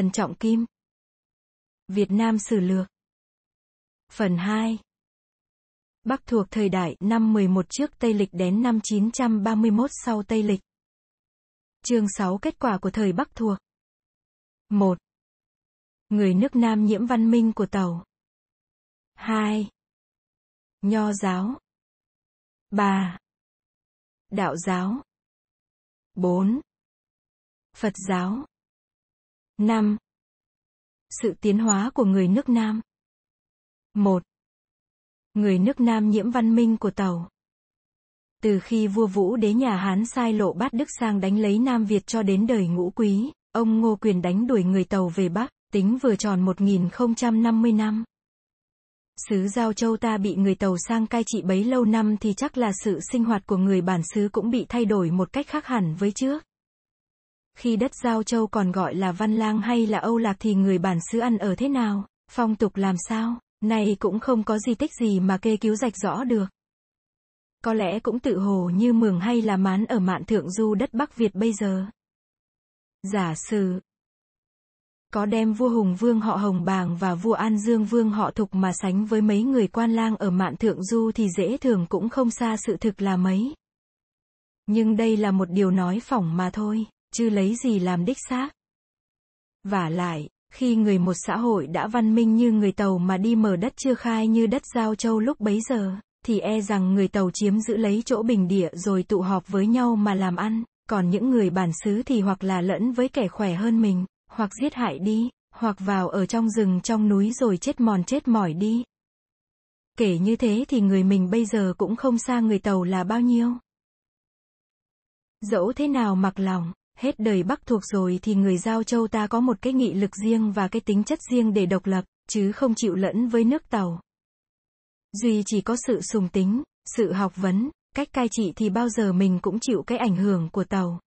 Trần Trọng Kim. Việt Nam Sử Lược. Phần 2. Bắc thuộc thời đại năm 11 trước Tây Lịch đến năm 931 sau Tây Lịch. Chương 6 Kết quả của thời Bắc thuộc. 1. Người nước Nam nhiễm văn minh của Tàu. 2. Nho giáo. 3. Đạo giáo. 4. Phật giáo. 5. Sự tiến hóa của người nước Nam. 1. Người nước Nam nhiễm văn minh của Tàu. Từ khi vua Vũ đế nhà Hán sai lộ bát Đức sang đánh lấy Nam Việt cho đến đời ngũ quý, ông Ngô Quyền đánh đuổi người Tàu về Bắc, tính vừa tròn 1050 năm. Sứ Giao Châu ta bị người Tàu sang cai trị bấy lâu năm thì chắc là sự sinh hoạt của người bản xứ cũng bị thay đổi một cách khác hẳn với trước. Khi đất Giao Châu còn gọi là Văn Lang hay là Âu Lạc thì người bản xứ ăn ở thế nào, phong tục làm sao, này cũng không có di tích gì mà kê cứu rạch rõ được. Có lẽ cũng tự hồ như mường hay là mán ở mạn thượng du đất Bắc Việt bây giờ. Giả sử, có đem vua Hùng Vương họ Hồng Bàng và vua An Dương Vương họ Thục mà sánh với mấy người quan lang ở mạn thượng du thì dễ thường cũng không xa sự thực là mấy. Nhưng đây là một điều nói phỏng mà thôi, chứ lấy gì làm đích xác. Và lại, khi người một xã hội đã văn minh như người Tàu mà đi mở đất chưa khai như đất Giao Châu lúc bấy giờ, thì e rằng người Tàu chiếm giữ lấy chỗ bình địa rồi tụ họp với nhau mà làm ăn, còn những người bản xứ thì hoặc là lẫn với kẻ khỏe hơn mình, hoặc giết hại đi, hoặc vào ở trong rừng trong núi rồi chết mòn chết mỏi đi. Kể như thế thì người mình bây giờ cũng không xa người Tàu là bao nhiêu. Dẫu thế nào mặc lòng, hết đời Bắc thuộc rồi thì người Giao Châu ta có một cái nghị lực riêng và cái tính chất riêng để độc lập, chứ không chịu lẫn với nước Tàu. Duy chỉ có sự sùng tính, sự học vấn, cách cai trị thì bao giờ mình cũng chịu cái ảnh hưởng của Tàu.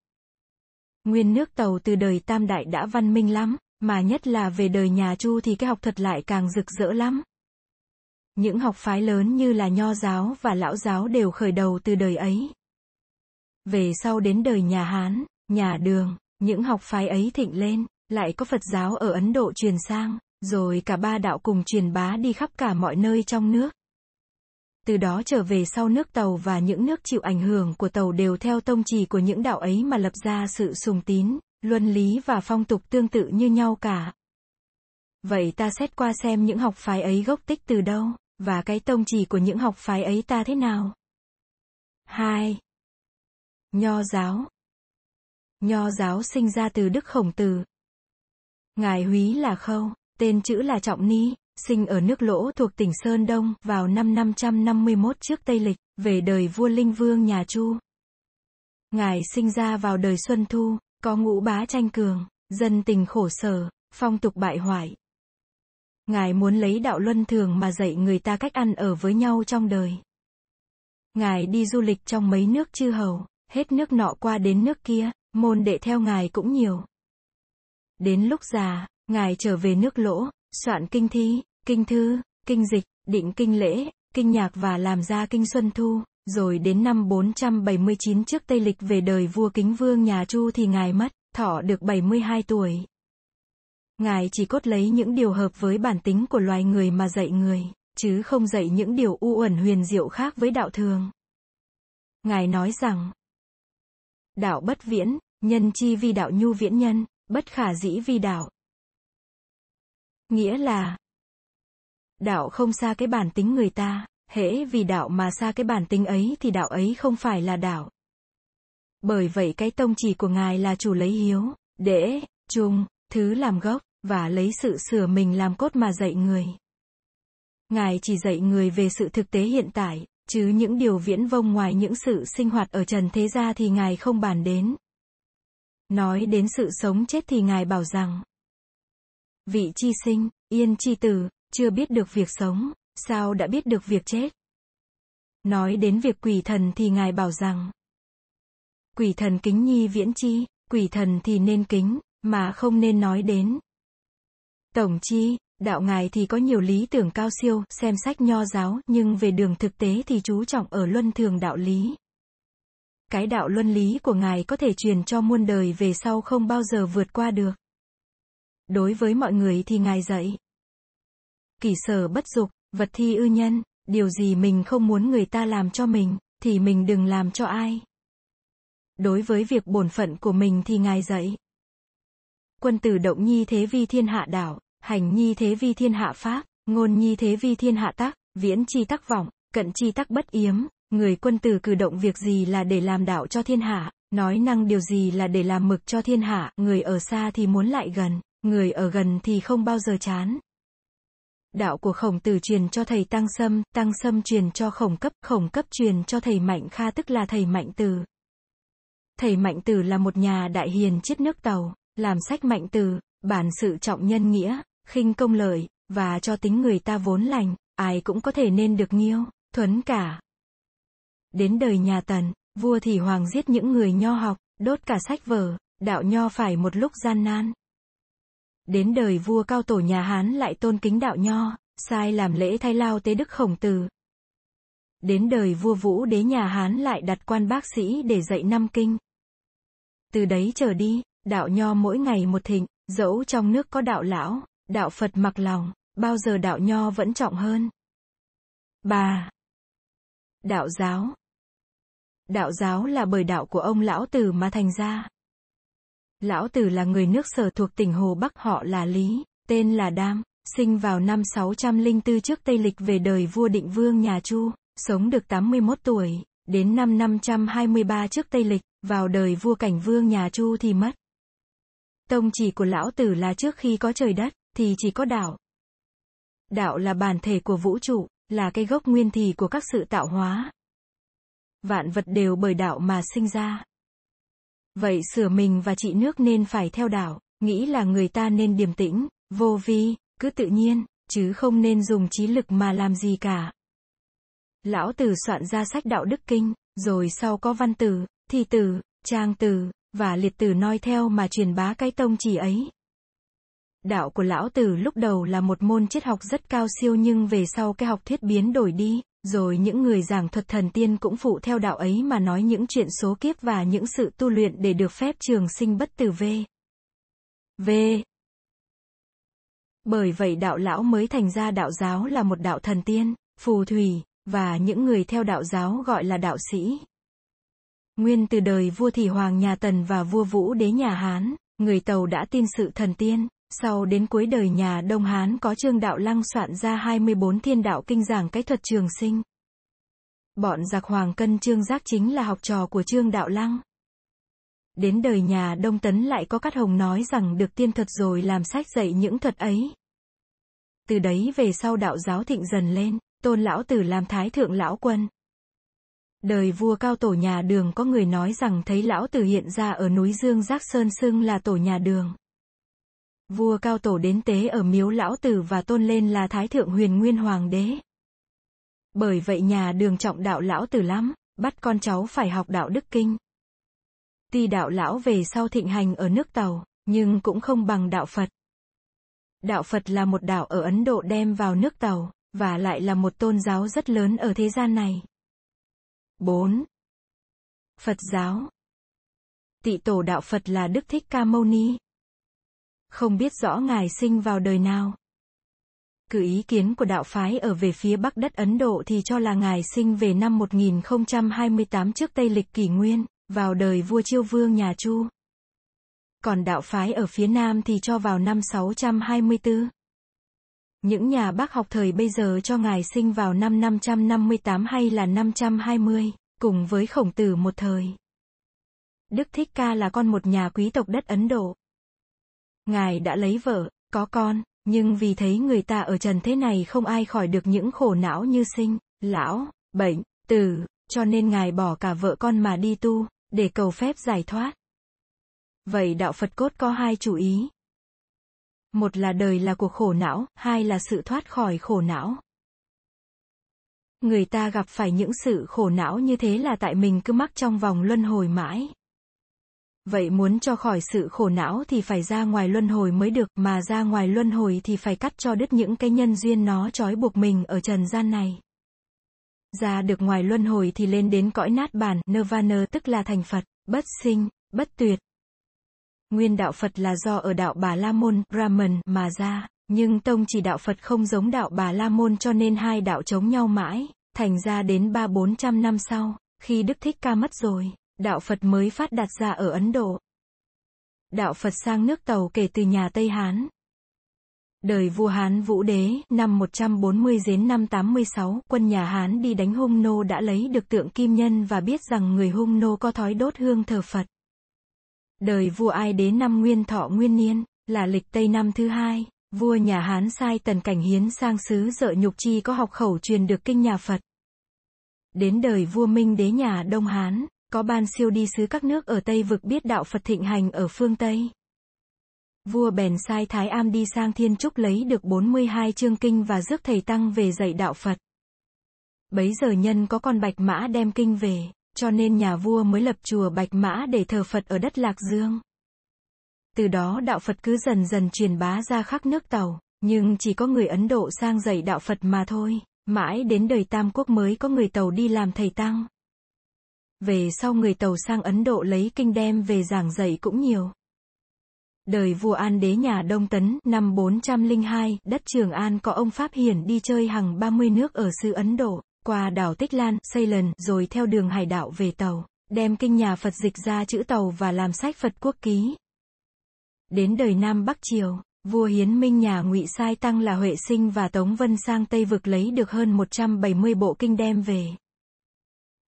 Nguyên nước Tàu từ đời Tam Đại đã văn minh lắm, mà nhất là về đời nhà Chu thì cái học thuật lại càng rực rỡ lắm. Những học phái lớn như là Nho giáo và Lão giáo đều khởi đầu từ đời ấy. Về sau đến đời nhà Hán, nhà Đường, những học phái ấy thịnh lên, lại có Phật giáo ở Ấn Độ truyền sang, rồi cả ba đạo cùng truyền bá đi khắp cả mọi nơi trong nước. Từ đó trở về sau nước Tàu và những nước chịu ảnh hưởng của Tàu đều theo tông trì của những đạo ấy mà lập ra sự sùng tín, luân lý và phong tục tương tự như nhau cả. Vậy ta xét qua xem những học phái ấy gốc tích từ đâu, và cái tông trì của những học phái ấy ta thế nào. 2. Nho giáo Nho giáo sinh ra từ Đức Khổng Tử. Ngài Húy là Khâu, tên chữ là Trọng Ni, sinh ở nước Lỗ thuộc tỉnh Sơn Đông, vào năm 551 trước Tây Lịch, về đời vua Linh Vương nhà Chu. Ngài sinh ra vào đời Xuân Thu, có ngũ bá tranh cường, dân tình khổ sở, phong tục bại hoại. Ngài muốn lấy đạo luân thường mà dạy người ta cách ăn ở với nhau trong đời. Ngài đi du lịch trong mấy nước chư hầu, hết nước nọ qua đến nước kia, môn đệ theo ngài cũng nhiều. Đến lúc già, ngài trở về nước lỗ, soạn kinh thi, kinh thư, kinh dịch, định kinh lễ, kinh nhạc và làm ra kinh Xuân Thu, rồi đến năm 479 trước Tây Lịch về đời vua Kính Vương nhà Chu thì ngài mất, thọ được 72 tuổi. Ngài chỉ cốt lấy những điều hợp với bản tính của loài người mà dạy người, chứ không dạy những điều u uẩn huyền diệu khác với đạo thường. Ngài nói rằng, đạo bất viễn, nhân chi vi đạo nhu viễn nhân, bất khả dĩ vi đạo. Nghĩa là, đạo không xa cái bản tính người ta, hễ vì đạo mà xa cái bản tính ấy thì đạo ấy không phải là đạo. Bởi vậy cái tông chỉ của ngài là chủ lấy hiếu, để, chung, thứ làm gốc, và lấy sự sửa mình làm cốt mà dạy người. Ngài chỉ dạy người về sự thực tế hiện tại, chứ những điều viễn vông ngoài những sự sinh hoạt ở trần thế gia thì ngài không bàn đến. Nói đến sự sống chết thì ngài bảo rằng, vị chi sinh, yên chi tử, chưa biết được việc sống, sao đã biết được việc chết? Nói đến việc quỷ thần thì ngài bảo rằng, quỷ thần kính nhi viễn chi, quỷ thần thì nên kính, mà không nên nói đến. Tổng chi, đạo ngài thì có nhiều lý tưởng cao siêu, xem sách nho giáo, nhưng về đường thực tế thì chú trọng ở luân thường đạo lý. Cái đạo luân lý của ngài có thể truyền cho muôn đời về sau không bao giờ vượt qua được. đối với mọi người thì ngài dạy. Kỷ sở bất dục, vật thi ư nhân, điều gì mình không muốn người ta làm cho mình, thì mình đừng làm cho ai. Đối với việc bổn phận của mình thì ngài dạy. Quân tử động nhi thế vi thiên hạ đảo, hành nhi thế vi thiên hạ pháp, ngôn nhi thế vi thiên hạ tác viễn chi tắc vọng, cận chi tắc bất yếm, người quân tử cử động việc gì là để làm đạo cho thiên hạ, nói năng điều gì là để làm mực cho thiên hạ, người ở xa thì muốn lại gần, người ở gần thì không bao giờ chán. Đạo của khổng tử truyền cho thầy Tăng Sâm, Tăng Sâm truyền cho khổng cấp, khổng cấp truyền cho thầy Mạnh Kha tức là thầy Mạnh Từ. Thầy Mạnh Từ là một nhà đại hiền chiết nước tàu, làm sách Mạnh Từ, bản sự trọng nhân nghĩa, khinh công lợi, và cho tính người ta vốn lành, ai cũng có thể nên được nghiêu, thuấn cả. Đến đời nhà Tần, vua thì hoàng giết những người nho học, đốt cả sách vở, đạo nho phải một lúc gian nan. Đến đời vua cao tổ nhà Hán lại tôn kính đạo nho, sai làm lễ thay lao tế đức khổng tử. Đến đời vua Vũ đế nhà Hán lại đặt quan bác sĩ để dạy năm kinh. Từ đấy trở đi, đạo nho mỗi ngày một thịnh, dẫu trong nước có đạo lão, đạo Phật mặc lòng, bao giờ đạo nho vẫn trọng hơn. Bà Đạo giáo Đạo giáo là bởi đạo của ông Lão Tử mà thành ra. Lão Tử là người nước sở thuộc tỉnh Hồ Bắc họ là Lý, tên là Đam, sinh vào năm 604 trước Tây Lịch về đời vua định vương nhà Chu, sống được 81 tuổi, đến năm 523 trước Tây Lịch, vào đời vua cảnh vương nhà Chu thì mất. Tông chỉ của Lão Tử là trước khi có trời đất, thì chỉ có đạo. Đạo là bản thể của vũ trụ, là cái gốc nguyên thì của các sự tạo hóa. Vạn vật đều bởi đạo mà sinh ra. Vậy sửa mình và trị nước nên phải theo đạo, nghĩ là người ta nên điềm tĩnh, vô vi, cứ tự nhiên, chứ không nên dùng trí lực mà làm gì cả. Lão Tử soạn ra sách đạo đức kinh, rồi sau có văn tử, thi tử, trang tử, và liệt tử noi theo mà truyền bá cái tông chỉ ấy. Đạo của lão tử lúc đầu là một môn triết học rất cao siêu nhưng về sau cái học thuyết biến đổi đi, rồi những người giảng thuật thần tiên cũng phụ theo đạo ấy mà nói những chuyện số kiếp và những sự tu luyện để được phép trường sinh bất tử v. V. Bởi vậy đạo lão mới thành ra đạo giáo là một đạo thần tiên, phù thủy, và những người theo đạo giáo gọi là đạo sĩ. Nguyên từ đời vua Thị Hoàng nhà Tần và vua Vũ đế nhà Hán, người Tàu đã tin sự thần tiên, sau đến cuối đời nhà Đông Hán có Trương Đạo Lăng soạn ra 24 thiên đạo kinh giảng cái thuật trường sinh. Bọn giặc Hoàng Cân Trương Giác chính là học trò của Trương Đạo Lăng. Đến đời nhà Đông Tấn lại có Cát Hồng nói rằng được tiên thuật rồi làm sách dạy những thuật ấy. Từ đấy về sau đạo giáo thịnh dần lên, tôn lão tử làm thái thượng lão quân. Đời vua cao tổ nhà đường có người nói rằng thấy lão tử hiện ra ở núi Dương Giác Sơn xưng là tổ nhà đường. Vua cao tổ đến tế ở miếu lão tử và tôn lên là Thái Thượng Huyền Nguyên Hoàng đế. Bởi vậy nhà đường trọng đạo lão tử lắm, bắt con cháu phải học đạo đức kinh. Tuy đạo lão về sau thịnh hành ở nước Tàu, nhưng cũng không bằng đạo Phật. Đạo Phật là một đạo ở Ấn Độ đem vào nước Tàu, và lại là một tôn giáo rất lớn ở thế gian này. 4. Phật giáo Tị tổ đạo Phật là Đức Thích Ca Mâu Ni không biết rõ ngài sinh vào đời nào. Cứ ý kiến của đạo phái ở về phía bắc đất Ấn Độ thì cho là ngài sinh về năm 1028 trước Tây lịch kỷ nguyên, vào đời vua Chiêu Vương nhà Chu. Còn đạo phái ở phía nam thì cho vào năm 624. Những nhà bác học thời bây giờ cho ngài sinh vào năm 558 hay là 520, cùng với khổng tử một thời. Đức Thích Ca là con một nhà quý tộc đất Ấn Độ. Ngài đã lấy vợ, có con, nhưng vì thấy người ta ở trần thế này không ai khỏi được những khổ não như sinh, lão, bệnh, tử, cho nên Ngài bỏ cả vợ con mà đi tu, để cầu phép giải thoát. Vậy đạo Phật cốt có hai chủ ý. Một là đời là cuộc khổ não, hai là sự thoát khỏi khổ não. Người ta gặp phải những sự khổ não như thế là tại mình cứ mắc trong vòng luân hồi mãi. Vậy muốn cho khỏi sự khổ não thì phải ra ngoài luân hồi mới được, mà ra ngoài luân hồi thì phải cắt cho đứt những cái nhân duyên nó trói buộc mình ở trần gian này. Ra được ngoài luân hồi thì lên đến cõi nát bản, nirvana tức là thành Phật, bất sinh, bất tuyệt. Nguyên đạo Phật là do ở đạo Bà La Môn, Brahman, mà ra, nhưng tông chỉ đạo Phật không giống đạo Bà La Môn cho nên hai đạo chống nhau mãi, thành ra đến ba bốn trăm năm sau, khi Đức Thích Ca mất rồi, đạo Phật mới phát đạt ra ở Ấn Độ. Đạo Phật sang nước Tàu kể từ nhà Tây Hán, Đời vua Hán Vũ Đế, năm 140 đến năm 86, quân nhà Hán đi đánh hung nô đã lấy được tượng kim nhân và biết rằng người hung nô có thói đốt hương thờ Phật. Đời vua Ai Đế năm Nguyên Thọ Nguyên Niên, là lịch Tây năm thứ hai, vua nhà Hán sai tần cảnh hiến sang xứ dợ nhục chi có học khẩu truyền được kinh nhà Phật. Đến đời vua Minh Đế nhà Đông Hán, có ban siêu đi sứ các nước ở Tây vực biết đạo Phật thịnh hành ở phương Tây. Vua bèn sai Thái Am đi sang Thiên Trúc lấy được 42 chương kinh và rước thầy Tăng về dạy đạo Phật. Bấy giờ nhân có con bạch mã đem kinh về, cho nên nhà vua mới lập chùa bạch mã để thờ Phật ở đất Lạc Dương. Từ đó đạo Phật cứ dần dần truyền bá ra khắp nước tàu, nhưng chỉ có người Ấn Độ sang dạy đạo Phật mà thôi, mãi đến đời Tam Quốc mới có người tàu đi làm thầy Tăng. Về sau người tàu sang Ấn Độ lấy kinh đem về giảng dạy cũng nhiều. Đời vua An đế nhà Đông Tấn, năm 402, đất Trường An có ông Pháp Hiển đi chơi hàng 30 nước ở xứ Ấn Độ, qua đảo Tích Lan, Ceylon, rồi theo đường hải đạo về tàu, đem kinh nhà Phật dịch ra chữ tàu và làm sách Phật quốc ký. Đến đời Nam Bắc Triều, vua Hiến Minh nhà Ngụy Sai Tăng là Huệ Sinh và Tống Vân sang Tây vực lấy được hơn 170 bộ kinh đem về.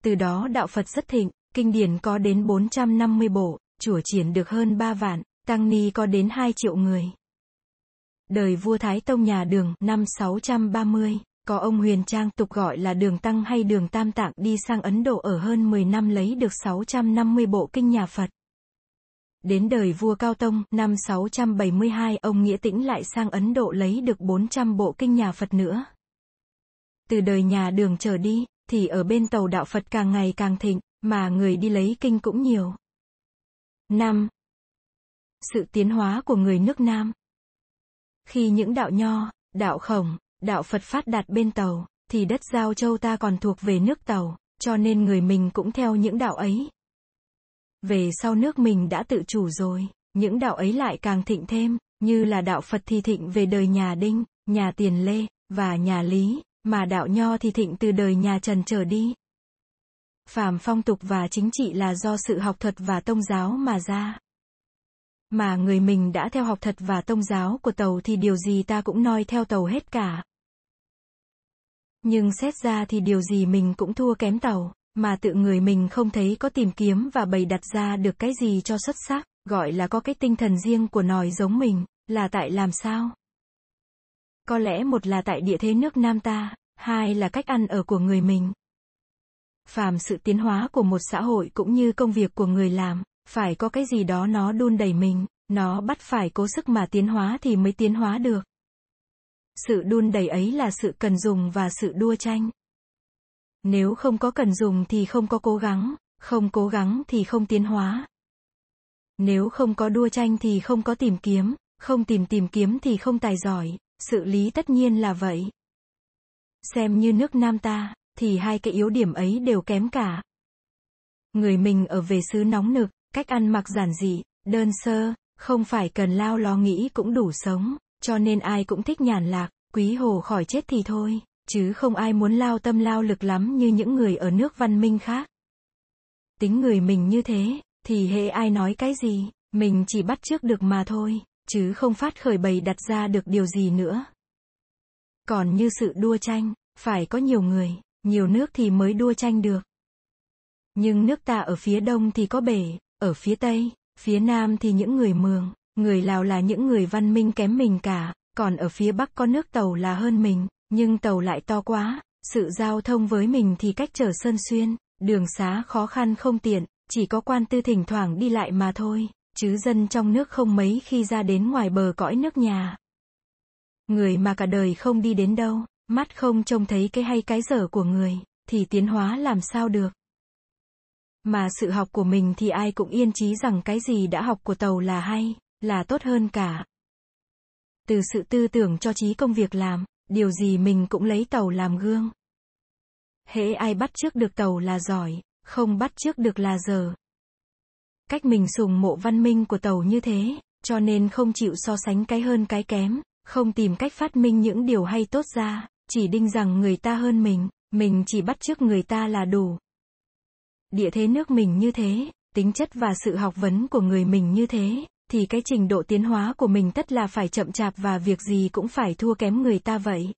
Từ đó đạo Phật rất thịnh, kinh điển có đến 450 bộ, chùa triển được hơn 3 vạn, Tăng Ni có đến 2 triệu người. Đời vua Thái Tông nhà đường, năm 630, có ông Huyền Trang tục gọi là đường Tăng hay đường Tam Tạng đi sang Ấn Độ ở hơn 10 năm lấy được 650 bộ kinh nhà Phật. Đến đời vua Cao Tông, năm 672, ông Nghĩa Tĩnh lại sang Ấn Độ lấy được 400 bộ kinh nhà Phật nữa. Từ đời nhà đường trở đi, thì ở bên tàu đạo Phật càng ngày càng thịnh, mà người đi lấy kinh cũng nhiều. Năm sự tiến hóa của người nước Nam. Khi những đạo nho, đạo khổng, đạo Phật phát đạt bên tàu, thì đất giao châu ta còn thuộc về nước tàu, cho nên người mình cũng theo những đạo ấy. Về sau nước mình đã tự chủ rồi, những đạo ấy lại càng thịnh thêm, như là đạo Phật thì thịnh về đời nhà Đinh, nhà Tiền Lê, và nhà Lý, mà đạo Nho thì thịnh từ đời nhà Trần trở đi. Phàm phong tục và chính trị là do sự học thuật và tông giáo mà ra. Mà người mình đã theo học thật và tông giáo của tàu thì điều gì ta cũng noi theo tàu hết cả. Nhưng xét ra thì điều gì mình cũng thua kém tàu, mà tự người mình không thấy có tìm kiếm và bày đặt ra được cái gì cho xuất sắc, gọi là có cái tinh thần riêng của nòi giống mình, là tại làm sao? Có lẽ một là tại địa thế nước Nam ta, hai là cách ăn ở của người mình. Phàm sự tiến hóa của một xã hội cũng như công việc của người làm, phải có cái gì đó nó đun đẩy mình, nó bắt phải cố sức mà tiến hóa thì mới tiến hóa được. Sự đun đẩy ấy là sự cần dùng và sự đua tranh. Nếu không có cần dùng thì không có cố gắng, không cố gắng thì không tiến hóa. Nếu không có đua tranh thì không có tìm kiếm, không tìm tìm kiếm thì không tài giỏi, sự lý tất nhiên là vậy. Xem như nước Nam ta, thì hai cái yếu điểm ấy đều kém cả. Người mình ở về xứ nóng nực, Cách ăn mặc giản dị, đơn sơ, không phải cần lao lo nghĩ cũng đủ sống, cho nên ai cũng thích nhàn lạc, quý hồ khỏi chết thì thôi, chứ không ai muốn lao tâm lao lực lắm như những người ở nước văn minh khác. Tính người mình như thế, thì hệ ai nói cái gì, mình chỉ bắt trước được mà thôi, chứ không phát khởi bày đặt ra được điều gì nữa. Còn như sự đua tranh, phải có nhiều người, nhiều nước thì mới đua tranh được. Nhưng nước ta ở phía đông thì có bể, ở phía Tây, phía Nam thì những người Mường, người Lào là những người văn minh kém mình cả, còn ở phía Bắc có nước tàu là hơn mình, nhưng tàu lại to quá, sự giao thông với mình thì cách trở sơn xuyên, đường xá khó khăn không tiện, chỉ có quan tư thỉnh thoảng đi lại mà thôi, chứ dân trong nước không mấy khi ra đến ngoài bờ cõi nước nhà. Người mà cả đời không đi đến đâu, mắt không trông thấy cái hay cái dở của người, thì tiến hóa làm sao được. Mà sự học của mình thì ai cũng yên chí rằng cái gì đã học của tàu là hay, là tốt hơn cả. Từ sự tư tưởng cho trí công việc làm, điều gì mình cũng lấy tàu làm gương. Hễ ai bắt trước được tàu là giỏi, không bắt trước được là dở Cách mình sùng mộ văn minh của tàu như thế, cho nên không chịu so sánh cái hơn cái kém, không tìm cách phát minh những điều hay tốt ra, chỉ đinh rằng người ta hơn mình, mình chỉ bắt chước người ta là đủ. Địa thế nước mình như thế, tính chất và sự học vấn của người mình như thế, thì cái trình độ tiến hóa của mình tất là phải chậm chạp và việc gì cũng phải thua kém người ta vậy.